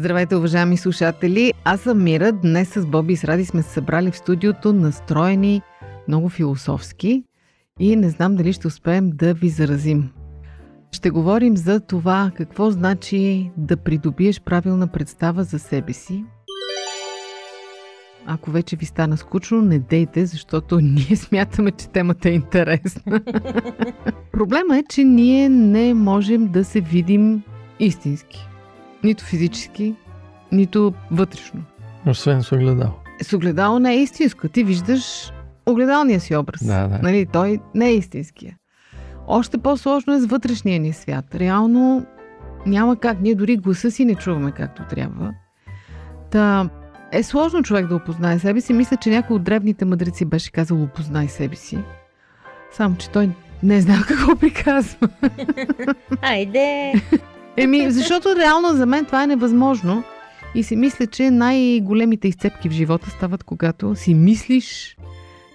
Здравейте, уважаеми слушатели! Аз съм Мира. Днес с Боби и с Ради сме се събрали в студиото, настроени много философски и не знам дали ще успеем да ви заразим. Ще говорим за това какво значи да придобиеш правилна представа за себе си. Ако вече ви стана скучно, не дейте, защото ние смятаме, че темата е интересна. Проблема е, че ние не можем да се видим истински. Нито физически, нито вътрешно. Освен с огледал. С огледало не е истинско. Ти виждаш огледалния си образ. Да, да. Нали, той не е истинския. Още по-сложно е с вътрешния ни свят. Реално няма как. Ние дори гласа си не чуваме както трябва. Та е сложно човек да опознае себе си. Мисля, че някой от древните мъдреци беше казал опознай себе си. Само, че той не е знал какво приказва. Айде! Еми, защото реално за мен това е невъзможно. И си мисля, че най-големите изцепки в живота стават, когато си мислиш,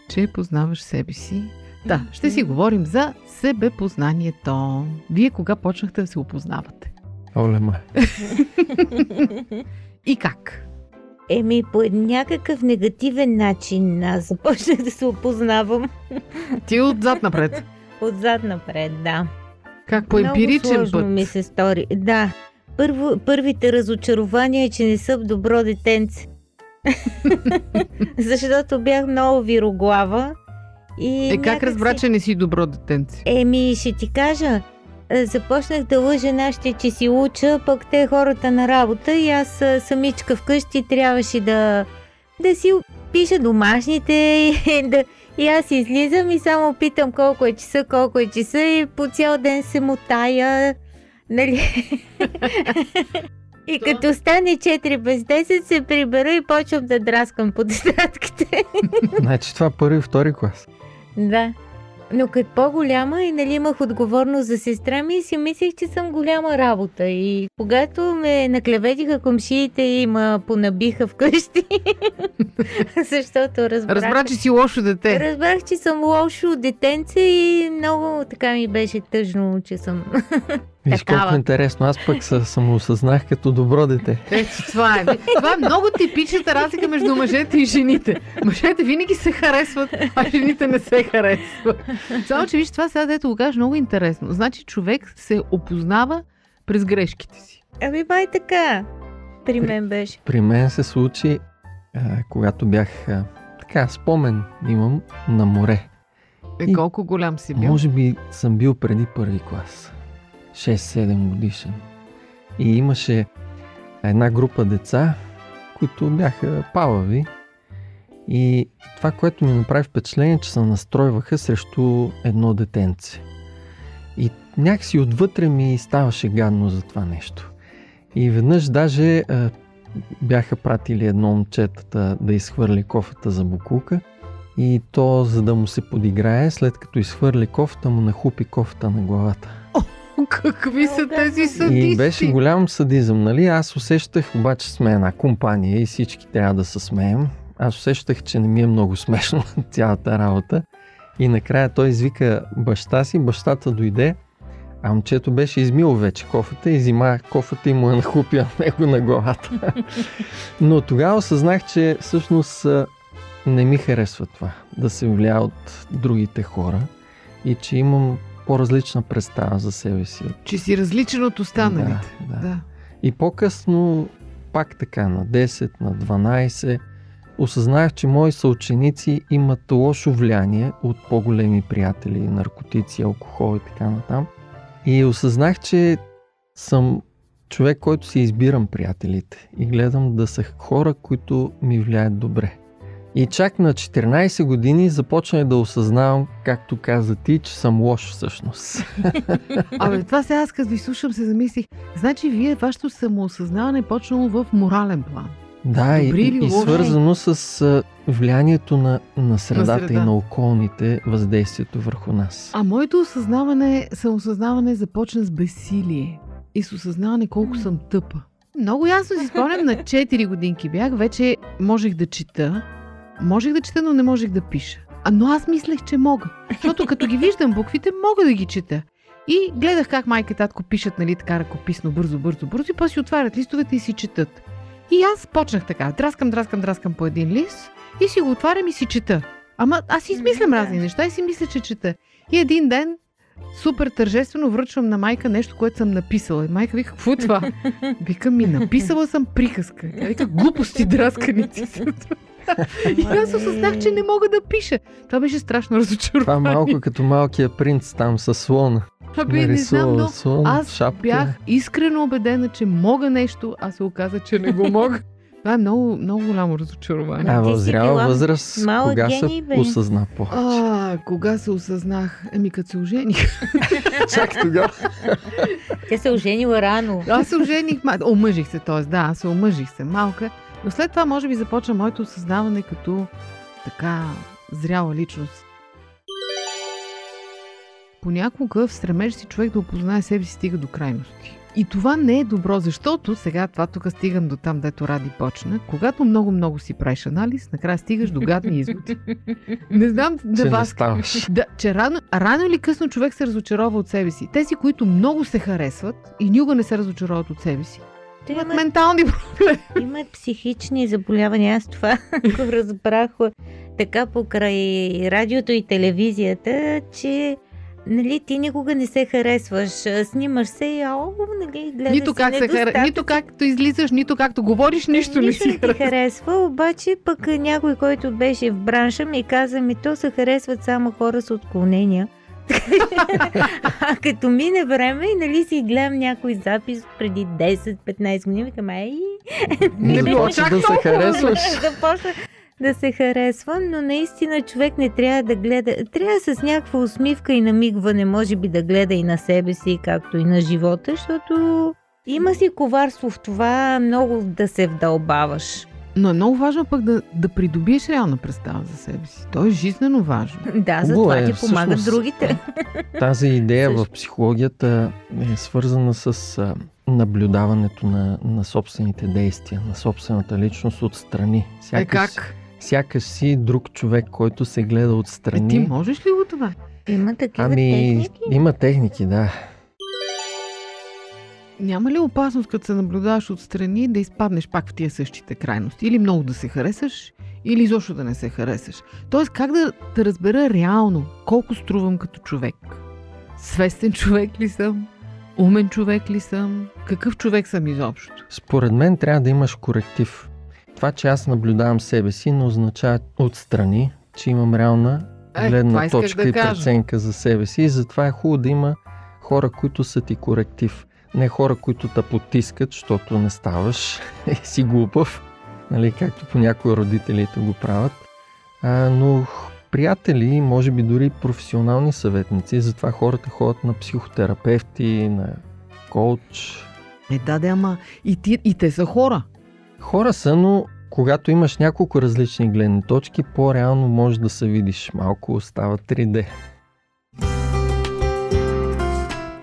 че познаваш себе си. Да, ще си говорим за себепознанието. Вие кога почнахте да се опознавате? Оле май. И как? Еми, по някакъв негативен начин аз започнах да се опознавам Ти отзад напред. отзад напред, да. Как по Много емпиричен сложно път? ми се стори. Да. Първо, първите разочарования е, че не съм добро детенце. Защото бях много вироглава. И Е, как разбра, си- че не си добро детенце? Еми, ще ти кажа. е, Започнах да лъжа нашите, че си уча, пък те хората на работа и аз а, самичка вкъщи трябваше да, да си пиша домашните да, и аз излизам и само питам колко е часа, колко е часа и по цял ден се мотая. Нали? И като стане 4 без 10 се прибера и почвам да драскам по тетрадките. Значи това първи и втори клас. Да. Но като по-голяма и нали имах отговорност за сестра ми и си мислех, че съм голяма работа. И когато ме наклеветиха комшиите и ма понабиха вкъщи, защото разбрах... Разбра, че си лошо дете. Разбрах, че съм лошо детенце и много така ми беше тъжно, че съм... Виж Такава. колко интересно. Аз пък се самоосъзнах като добро дете. Ето, това е. Това е много типичната разлика между мъжете и жените. Мъжете винаги се харесват, а жените не се харесват. Само, че виж, това сега дето го кажеш много интересно. Значи човек се опознава през грешките си. Ами бай така. При мен беше. При мен се случи, а, когато бях а, така, спомен имам на море. Е, И- колко голям си бил. Може би съм бил преди първи клас. 6-7 годишен. И имаше една група деца, които бяха палави. И това, което ми направи впечатление, че се настройваха срещу едно детенце. И някакси отвътре ми ставаше гадно за това нещо. И веднъж даже а, бяха пратили едно момчетата да изхвърли кофата за букулка. И то, за да му се подиграе, след като изхвърли кофта, му нахупи кофта на главата. Какви са тези садисти? И беше голям садизъм, нали? Аз усещах, обаче сме една компания и всички трябва да се смеем. Аз усещах, че не ми е много смешно цялата работа. И накрая той извика баща си, бащата дойде, а момчето беше измил вече кофата и взима кофата и му я нахупя него на главата. Но тогава осъзнах, че всъщност не ми харесва това, да се влия от другите хора и че имам по-различна представа за себе си. Че си различен от останалите. Да, да. да. И по-късно, пак така, на 10, на 12, осъзнах, че мои съученици имат лошо влияние от по-големи приятели, наркотици, алкохол и така натам. И осъзнах, че съм човек, който си избирам приятелите и гледам да са хора, които ми влияят добре. И чак на 14 години започнах да осъзнавам, както каза ти, че съм лош всъщност. Абе, това сега аз като ви слушам се замислих. Значи вие, вашето самоосъзнаване е почнало в морален план. Да, и, Добри и лоши? свързано с влиянието на, на средата среда. и на околните въздействието върху нас. А моето осъзнаване, самоосъзнаване започна с безсилие и с осъзнаване колко съм тъпа. Много ясно си спомням, на 4 годинки бях, вече можех да чета. Можех да чета, но не можех да пиша. А, но аз мислех, че мога. Защото като ги виждам буквите, мога да ги чета. И гледах как майка и татко пишат, нали, така ръкописно, бързо, бързо, бързо, и после си отварят листовете и си четат. И аз почнах така, драскам, драскам, драскам по един лист и си го отварям и си чета. Ама аз си измислям разни неща и си мисля, че чета. И един ден супер тържествено връчвам на майка нещо, което съм написала. И майка вика, какво е това? Викам ми, написала съм приказка. Тя вика, глупости, драсканици са. И аз осъзнах, че не мога да пиша. Това беше страшно разочарование. Това малко като малкия принц там със слона. Абе, не знам, но слон, аз шапка. бях искрено убедена, че мога нещо, а се оказа, че не го мога. Това е много, много голямо разочарование. А в зряла възраст, малък кога гений, се бе. осъзна повече? А, кога се осъзнах? Еми, като се ожених. Чак тогава. Тя се оженила рано. Аз се ожених, ма... омъжих се, т.е. да, аз се омъжих се малка. Но след това, може би, започна моето осъзнаване като така зряла личност. Понякога в стремеж си човек да опознае себе си стига до крайности. И това не е добро, защото сега това тук стигам до там, дето Ради почна. Когато много-много си правиш анализ, накрая стигаш до гадни изводи. Не знам да Че не вас ставаш. да, че рано, рано или късно човек се разочарова от себе си. Тези, които много се харесват и никога не се разочароват от себе си, Те имат ментални проблеми. имат психични заболявания. Аз това го разбрах така покрай радиото и телевизията, че нали, ти никога не се харесваш. Снимаш се и ау, нали, гледаш Нито как се недостатъци. нито както излизаш, нито както говориш, нищо не си не ти харесва. харесва, обаче пък някой, който беше в бранша ми каза ми, то се харесват само хора с отклонения. А като мине време и нали си гледам някой запис преди 10-15 години, викам, ей, Не било чак да се харесваш. започна да се харесвам, но наистина човек не трябва да гледа, трябва с някаква усмивка и намигване, може би да гледа и на себе си, както и на живота, защото има си коварство в това много да се вдълбаваш. Но е много важно пък да, да придобиеш реална представа за себе си. То е жизнено важно. Да, за това е, ти помагат другите. Тази идея в психологията е свързана с а, наблюдаването на, на собствените действия, на собствената личност отстрани. Е Сякаш, как? сякаш си друг човек, който се гледа Е, отстрани. ти можеш ли го това? Има такива Ами, техники. има техники, да. Няма ли опасност, като се наблюдаваш отстрани, да изпаднеш пак в тия същите крайности? Или много да се харесаш, или изобщо да не се харесаш. Тоест, как да, да разбера реално колко струвам като човек? Свестен човек ли съм? Умен човек ли съм? Какъв човек съм изобщо? Според мен трябва да имаш коректив. Това, че аз наблюдавам себе си, не означава отстрани, че имам реална Е, гледна точка да и преценка за себе си. И затова е хубаво да има хора, които са ти коректив. Не хора, които те потискат, защото не ставаш и си глупав, нали, както понякога родителите го правят. А, но приятели, може би дори професионални съветници, затова хората ходят на психотерапевти, на коуч. Е, да, да, ама и, ти, и те са хора. Хора са, но когато имаш няколко различни гледни точки, по-реално можеш да се видиш. Малко остава 3D.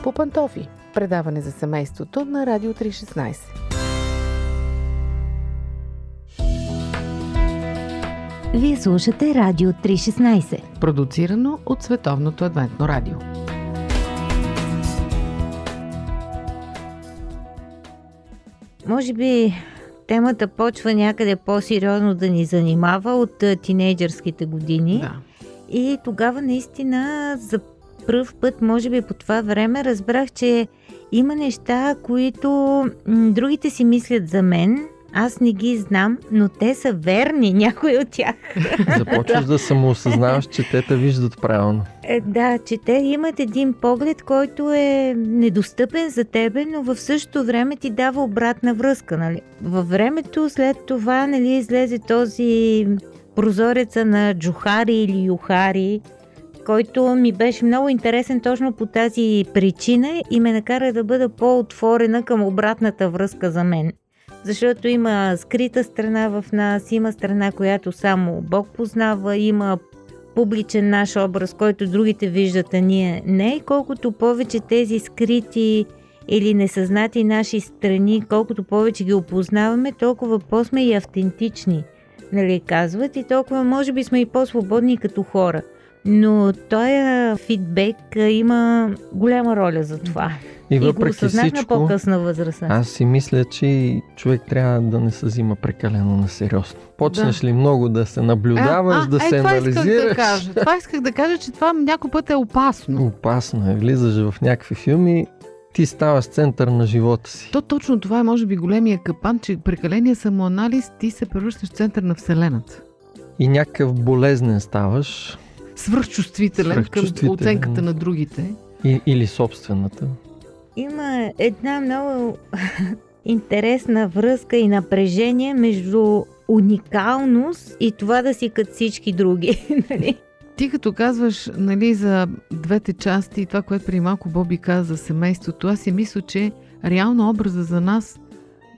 По пантофи. Предаване за семейството на Радио 316. Вие слушате Радио 316. Продуцирано от Световното адвентно радио. Може би темата почва някъде по-сериозно да ни занимава от а, тинейджърските години. Да. И тогава наистина за първ път, може би по това време, разбрах, че има неща, които м, другите си мислят за мен. Аз не ги знам, но те са верни, някои от тях. Започваш да самоосъзнаваш, че те те виждат правилно. Е, да, че те имат един поглед, който е недостъпен за тебе, но в същото време ти дава обратна връзка. Нали? Във времето след това нали, излезе този прозореца на Джухари или Юхари, който ми беше много интересен точно по тази причина и ме накара да бъда по-отворена към обратната връзка за мен. Защото има скрита страна в нас, има страна, която само Бог познава, има публичен наш образ, който другите виждат, а ние не. И колкото повече тези скрити или несъзнати наши страни, колкото повече ги опознаваме, толкова по-сме и автентични, нали казват, и толкова може би сме и по-свободни като хора. Но този фидбек има голяма роля за това. И И го въпреки осъзнах на всичко, по-късна възраст. аз си мисля, че човек трябва да не се взима прекалено на сериозно. Почнеш ли много да се наблюдаваш, да е, се това исках да анализираш, кажа. Това исках да кажа, че това някой път е опасно. опасно е. Влизаш в някакви филми, ти ставаш център на живота си. То точно това е може би големия капан, че прекаления самоанализ ти се превръщаш в център на Вселената. И някакъв болезнен ставаш, Свръхчувствителен, към оценката на другите. и, или собствената. Има една много интересна връзка и напрежение между уникалност и това да си като всички други. нали? Ти като казваш нали, за двете части и това, което преди малко Боби каза за семейството, аз си мисля, че реално образа за нас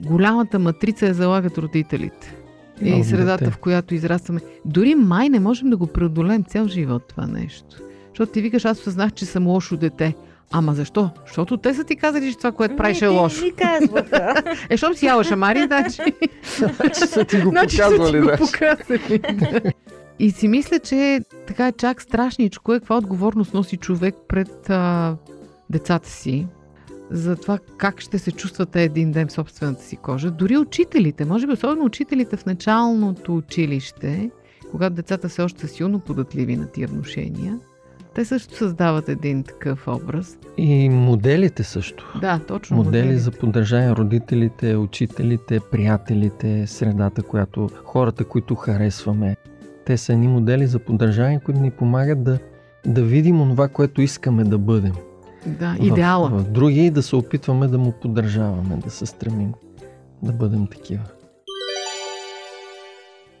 голямата матрица я залагат родителите. И Много средата, дете. в която израстваме. Дори май не можем да го преодолеем цял живот това нещо. Защото ти викаш, аз осъзнах, че съм лошо дете. Ама защо? Защото те са ти казали, че това, което правиш е Не, лошо. Ми казваха. Е, щом си яла шамари, значи... Значи са ти го значи са ти показвали, го показали. И си мисля, че така е чак страшничко е каква отговорност носи човек пред а, децата си за това как ще се чувствате един ден в собствената си кожа. Дори учителите, може би особено учителите в началното училище, когато децата все още са силно податливи на тия внушения, те също създават един такъв образ. И моделите също. Да, точно. Модели за поддържание родителите, учителите, приятелите, средата, която хората, които харесваме. Те са едни модели за поддържание, които ни помагат да, да видим онова, което искаме да бъдем. Да, идеала. В, в други и да се опитваме да му поддържаваме, да се стремим да бъдем такива.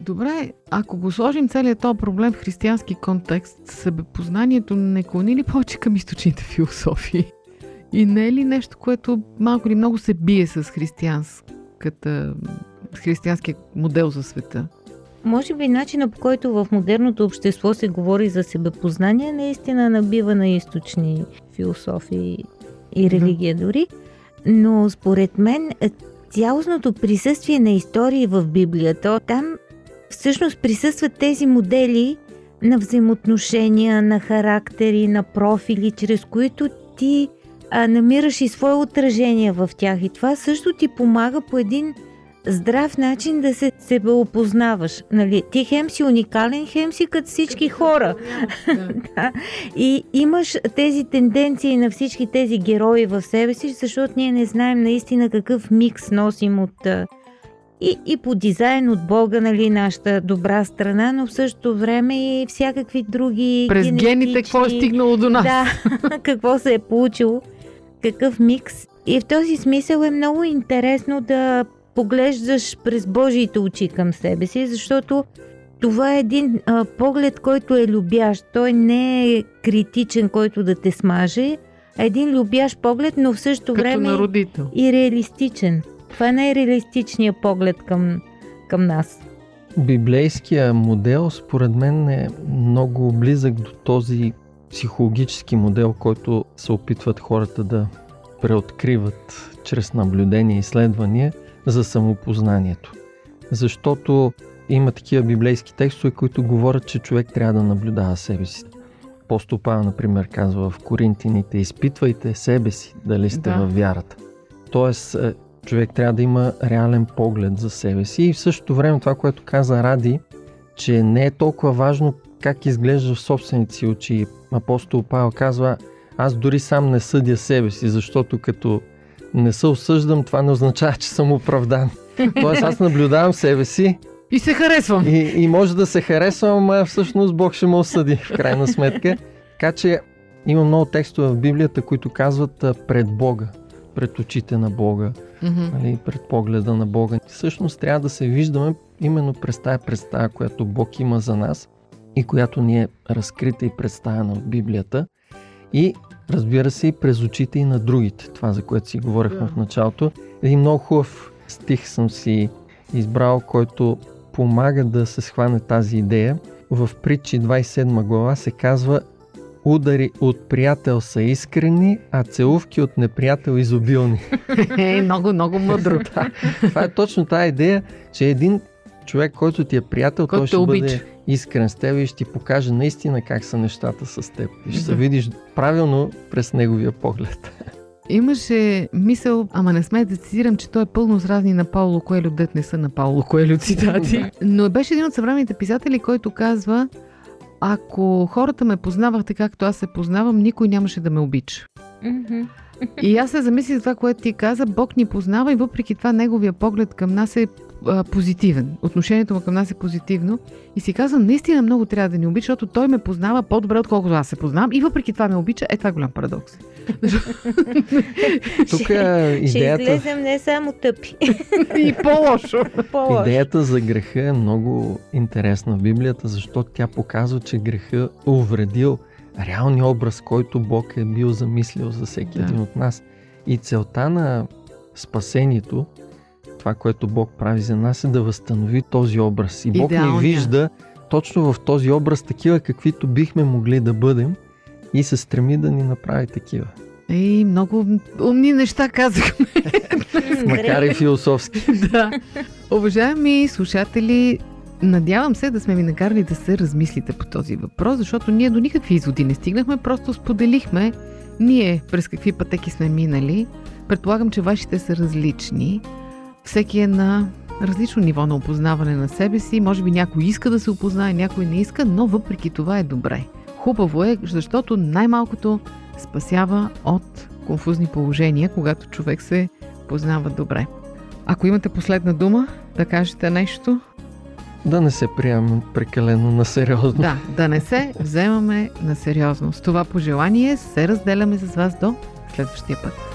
Добре, ако го сложим целият този проблем в християнски контекст, себепознанието не клони ли повече към източните философии? И не е ли нещо, което малко или много се бие с християнската, с християнския модел за света? Може би начина по който в модерното общество се говори за себепознание наистина набива на източни философии и религия дори. Но според мен е, цялостното присъствие на истории в Библията, там всъщност присъстват тези модели на взаимоотношения, на характери, на профили, чрез които ти а, намираш и свое отражение в тях. И това също ти помага по един здрав начин да се себе опознаваш. Нали? Ти хем си уникален, хем си като всички хора. Да. И имаш тези тенденции на всички тези герои в себе си, защото ние не знаем наистина какъв микс носим от и, и по дизайн от Бога, нали, нашата добра страна, но в същото време и всякакви други През гените какво е генетични- стигнало до нас? да, какво се е получило, какъв микс. И в този смисъл е много интересно да поглеждаш през Божиите очи към себе си, защото това е един а, поглед, който е любящ. Той не е критичен, който да те смаже, а един любящ поглед, но в същото Като време на родител. и реалистичен. Това е най-реалистичният поглед към, към нас. Библейския модел, според мен, е много близък до този психологически модел, който се опитват хората да преоткриват чрез наблюдения и изследвания за самопознанието. Защото има такива библейски текстове, които говорят, че човек трябва да наблюдава себе си. Апостол Павел, например, казва в Коринтините, изпитвайте себе си, дали сте Да. във вярата. Тоест, е, човек трябва да има реален поглед за себе си и в същото време това, което каза Ради, че не е толкова важно как изглежда в собствените си очи. Апостол Павел казва, аз дори сам не съдя себе си, защото като не се осъждам, това не означава, че съм оправдан. Тоест аз наблюдавам себе си И се харесвам. и, и може да се харесвам, а всъщност Бог ще ме осъди в крайна сметка. Така че има много текстове в Библията, които казват пред Бога. пред очите на Бога, Мгм. нали, пред погледа на Бога. Всъщност трябва да се виждаме именно през тая представа, която Бог има за нас и която ни е разкрита и представена в Библията. И разбира се и през очите и на другите. Това, за което си говорихме Да. в началото. Един много хубав стих съм си избрал, който помага да се схване тази идея. В притчи 27 глава се казва Удари от приятел са искрени, а целувки от неприятел изобилни. Е, много, много мъдро. Това е точно тази идея, че един човек, който ти е приятел, Който той ще те бъде обича. Искрен с теб и ще ти покаже наистина как са нещата с теб. И ще се Да. видиш правилно през неговия поглед. Имаше мисъл, ама не сме да цитирам, че той е пълно с разни на Пауло Коелю, дет не са на Пауло Коелю цитати. Но беше един от съвременните писатели, който казва, ако хората ме познавахте както аз се познавам, никой нямаше да ме обича. И аз се замислих за това, което ти каза. Бог ни познава и въпреки това неговия поглед към нас е а, позитивен. Отношението му към нас е позитивно. И си казвам, наистина много трябва да ни обича, защото той ме познава по-добре, отколкото аз се познавам. И въпреки това ме обича. Е, това е голям парадокс. Тук е Ще идеята, излезем не само тъпи. и по-лошо. По-лошо. идеята за греха е много интересна в Библията, защото тя показва, че греха е увредил реалния образ, който Бог е бил замислил за всеки Да. един от нас. И целта на спасението, това, което Бог прави за нас е да възстанови този образ. И Бог ни Идеалния. вижда точно в този образ такива, каквито бихме могли да бъдем и се стреми да ни направи такива. Ей, много умни неща казахме. Макар и философски. да. Уважаеми слушатели, надявам се да сме ви накарали да се размислите по този въпрос, защото ние до никакви изводи не стигнахме, просто споделихме ние през какви пътеки сме минали. Предполагам, че вашите са различни. Всеки е на различно ниво на опознаване на себе си. Може би някой иска да се опознае, някой не иска, но въпреки това е добре. Хубаво е, защото най-малкото спасява от конфузни положения, когато човек се познава добре. Ако имате последна дума, да кажете нещо, Да не се приемем прекалено на сериозно. да, да не се вземаме на сериозно. С това пожелание се разделяме с вас до следващия път.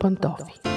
по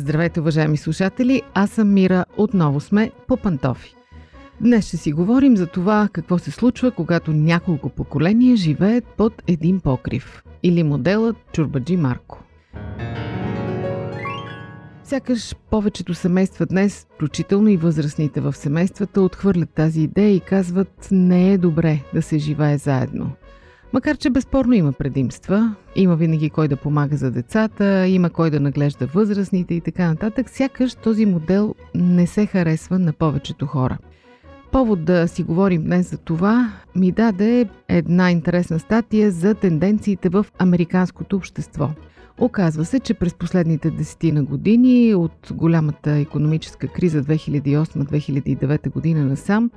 Здравейте, уважаеми слушатели! Аз съм Мира. Отново сме по пантофи. Днес ще си говорим за това какво се случва, когато няколко поколения живеят под един покрив. Или моделът Чурбаджи Марко. Сякаш повечето семейства днес, включително и възрастните в семействата, отхвърлят тази идея и казват не е добре да се живее заедно. Макар, че безспорно има предимства, има винаги кой да помага за децата, има кой да наглежда възрастните и така нататък, сякаш този модел не се харесва на повечето хора. Повод да си говорим днес за това ми даде една интересна статия за тенденциите в американското общество. Оказва се, че през последните десетина години от голямата економическа криза 2008-2009 година насам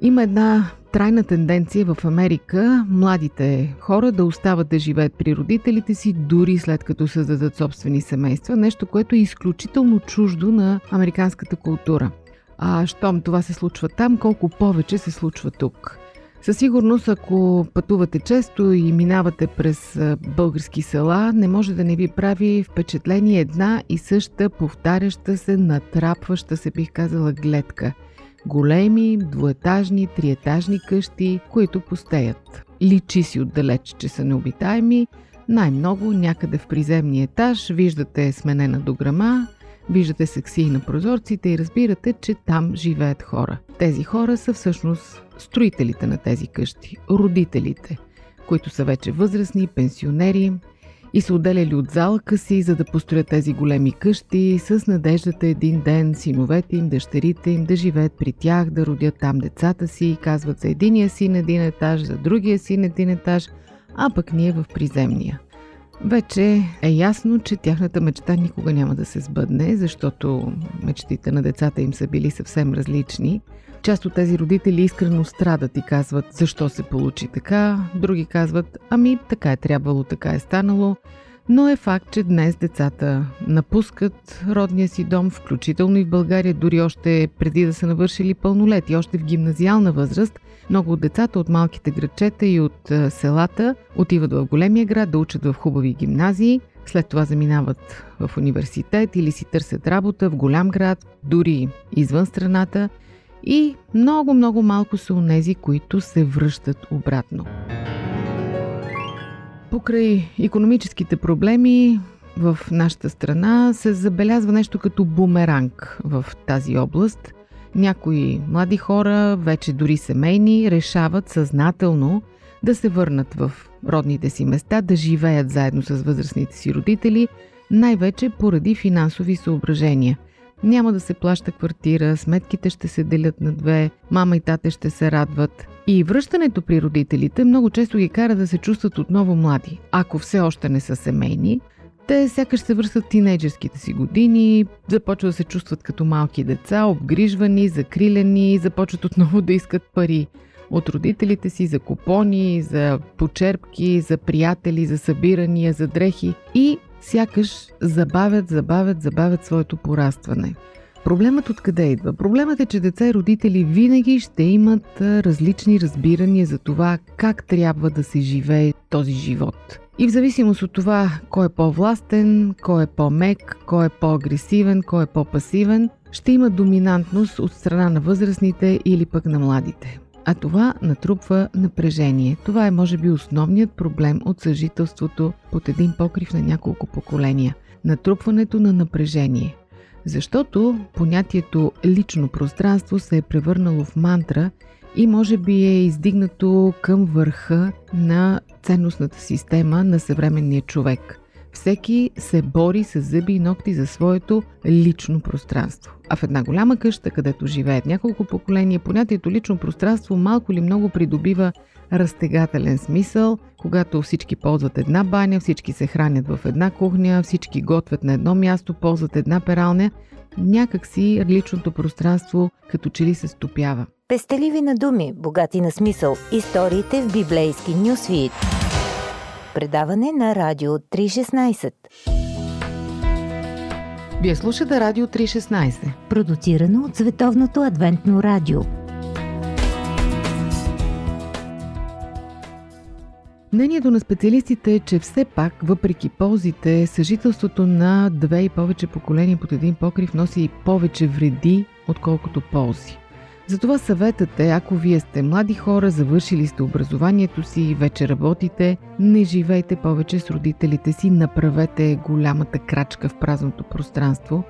има една трайна тенденция в Америка младите хора да остават да живеят при родителите си, дори след като създадат собствени семейства. Нещо, което е изключително чуждо на американската култура. А щом това се случва там, колко повече се случва тук. Със сигурност, ако пътувате често и минавате през български села, не може да не ви прави впечатление една и съща повтаряща се, натрапваща се, бих казала, гледка – Големи, двуетажни, триетажни къщи, които постеят. Личи си отдалеч, че са необитаеми, най-много някъде в приземния етаж виждате сменена дограма, виждате сексии на прозорците и разбирате, че там живеят хора. Тези хора са всъщност строителите на тези къщи, родителите, които са вече възрастни, пенсионери, и са отделяли от залъка си, за да построят тези големи къщи с надеждата един ден синовете им, дъщерите им да живеят при тях, да родят там децата си, казват за единия си на един етаж, за другия си на един етаж, а пък ние в приземния. Вече е ясно, че тяхната мечта никога няма да се сбъдне, защото мечтите на децата им са били съвсем различни. Част от тези родители искрено страдат и казват защо се получи така, други казват ами така е трябвало, така е станало. Но е факт, че днес децата напускат родния си дом, включително и в България, дори още преди да са навършили пълнолетие, още в гимназиална възраст. Много от децата от малките градчета и от селата отиват в големия град да учат в хубави гимназии, след това заминават в университет или си търсят работа в голям град, дори извън страната – и много-много малко са онези, които се връщат обратно. Покрай економическите проблеми в нашата страна се забелязва нещо като бумеранг в тази област. Някои млади хора, вече дори семейни, решават съзнателно да се върнат в родните си места, да живеят заедно с възрастните си родители, най-вече поради финансови съображения – няма да се плаща квартира, сметките ще се делят на две, мама и тате ще се радват. И връщането при родителите много често ги кара да се чувстват отново млади. Ако все още не са семейни, те сякаш се връщат тинейджерските си години, започват да се чувстват като малки деца, обгрижвани, закрилени, започват отново да искат пари от родителите си за купони, за почерпки, за приятели, за събирания, за дрехи и сякаш забавят, забавят, забавят своето порастване. Проблемът откъде идва? Проблемът е, че деца и родители винаги ще имат различни разбирания за това как трябва да се живее този живот. И в зависимост от това кой е по-властен, кой е по-мек, кой е по-агресивен, кой е по-пасивен, ще има доминантност от страна на възрастните или пък на младите а това натрупва напрежение. Това е, може би, основният проблем от съжителството под един покрив на няколко поколения – натрупването на напрежение. Защото понятието лично пространство се е превърнало в мантра и може би е издигнато към върха на ценностната система на съвременния човек. Всеки се бори с зъби и ногти за своето лично пространство. А в една голяма къща, където живеят няколко поколения, понятието лично пространство малко или много придобива разтегателен смисъл, когато всички ползват една баня, всички се хранят в една кухня, всички готвят на едно място, ползват една пералня, някакси личното пространство като че ли се стопява. Пестеливи на думи, богати на смисъл. Историите в библейски нюсвит. Предаване на Радио 316. Вие слушате Радио 316. Продуцирано от Световното адвентно радио. Мнението на специалистите е, че все пак, въпреки ползите, съжителството на две и повече поколения под един покрив носи и повече вреди, отколкото ползи. Затова съветът е, ако вие сте млади хора, завършили сте образованието си и вече работите, не живейте повече с родителите си, направете голямата крачка в празното пространство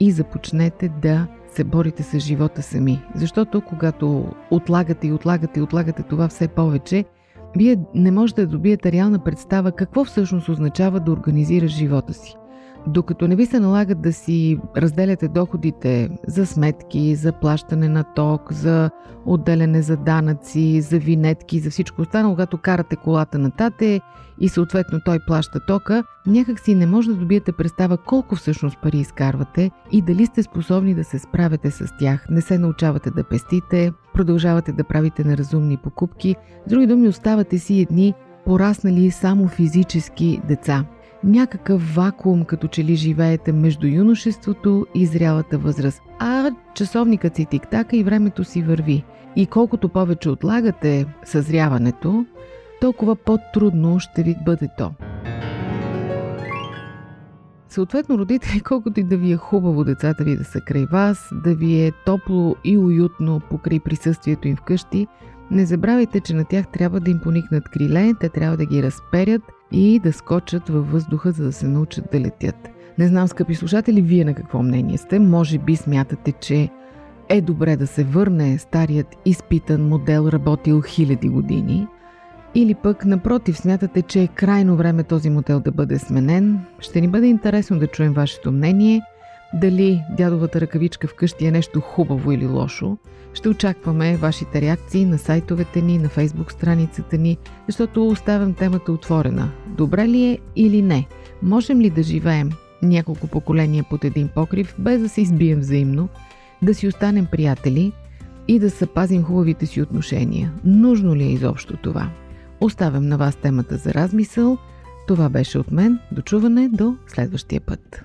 и започнете да се борите с живота сами. Защото когато отлагате и отлагате и отлагате това все повече, вие не можете да добиете реална представа какво всъщност означава да организираш живота си. Докато не ви се налагат да си разделяте доходите за сметки, за плащане на ток, за отделяне за данъци, за винетки, за всичко останало, когато карате колата на тате и съответно той плаща тока, някак си не може да добиете представа колко всъщност пари изкарвате и дали сте способни да се справите с тях. Не се научавате да пестите, продължавате да правите неразумни покупки. С други думи, оставате си едни пораснали само физически деца някакъв вакуум, като че ли живеете между юношеството и зрялата възраст. А часовникът си тиктака и времето си върви. И колкото повече отлагате съзряването, толкова по-трудно ще ви бъде то. Съответно, родители, колкото и да ви е хубаво децата ви да са край вас, да ви е топло и уютно покрай присъствието им вкъщи, не забравяйте, че на тях трябва да им поникнат криле, те трябва да ги разперят и да скочат във въздуха, за да се научат да летят. Не знам, скъпи слушатели, вие на какво мнение сте. Може би смятате, че е добре да се върне старият изпитан модел, работил хиляди години. Или пък, напротив, смятате, че е крайно време този модел да бъде сменен. Ще ни бъде интересно да чуем вашето мнение. Дали дядовата ръкавичка вкъщи е нещо хубаво или лошо. Ще очакваме вашите реакции на сайтовете ни, на фейсбук страницата ни, защото оставям темата отворена. Добре ли е или не? Можем ли да живеем няколко поколения под един покрив, без да се избием взаимно, да си останем приятели и да съпазим хубавите си отношения? Нужно ли е изобщо това? Оставям на вас темата за размисъл. Това беше от мен. Дочуване до следващия път.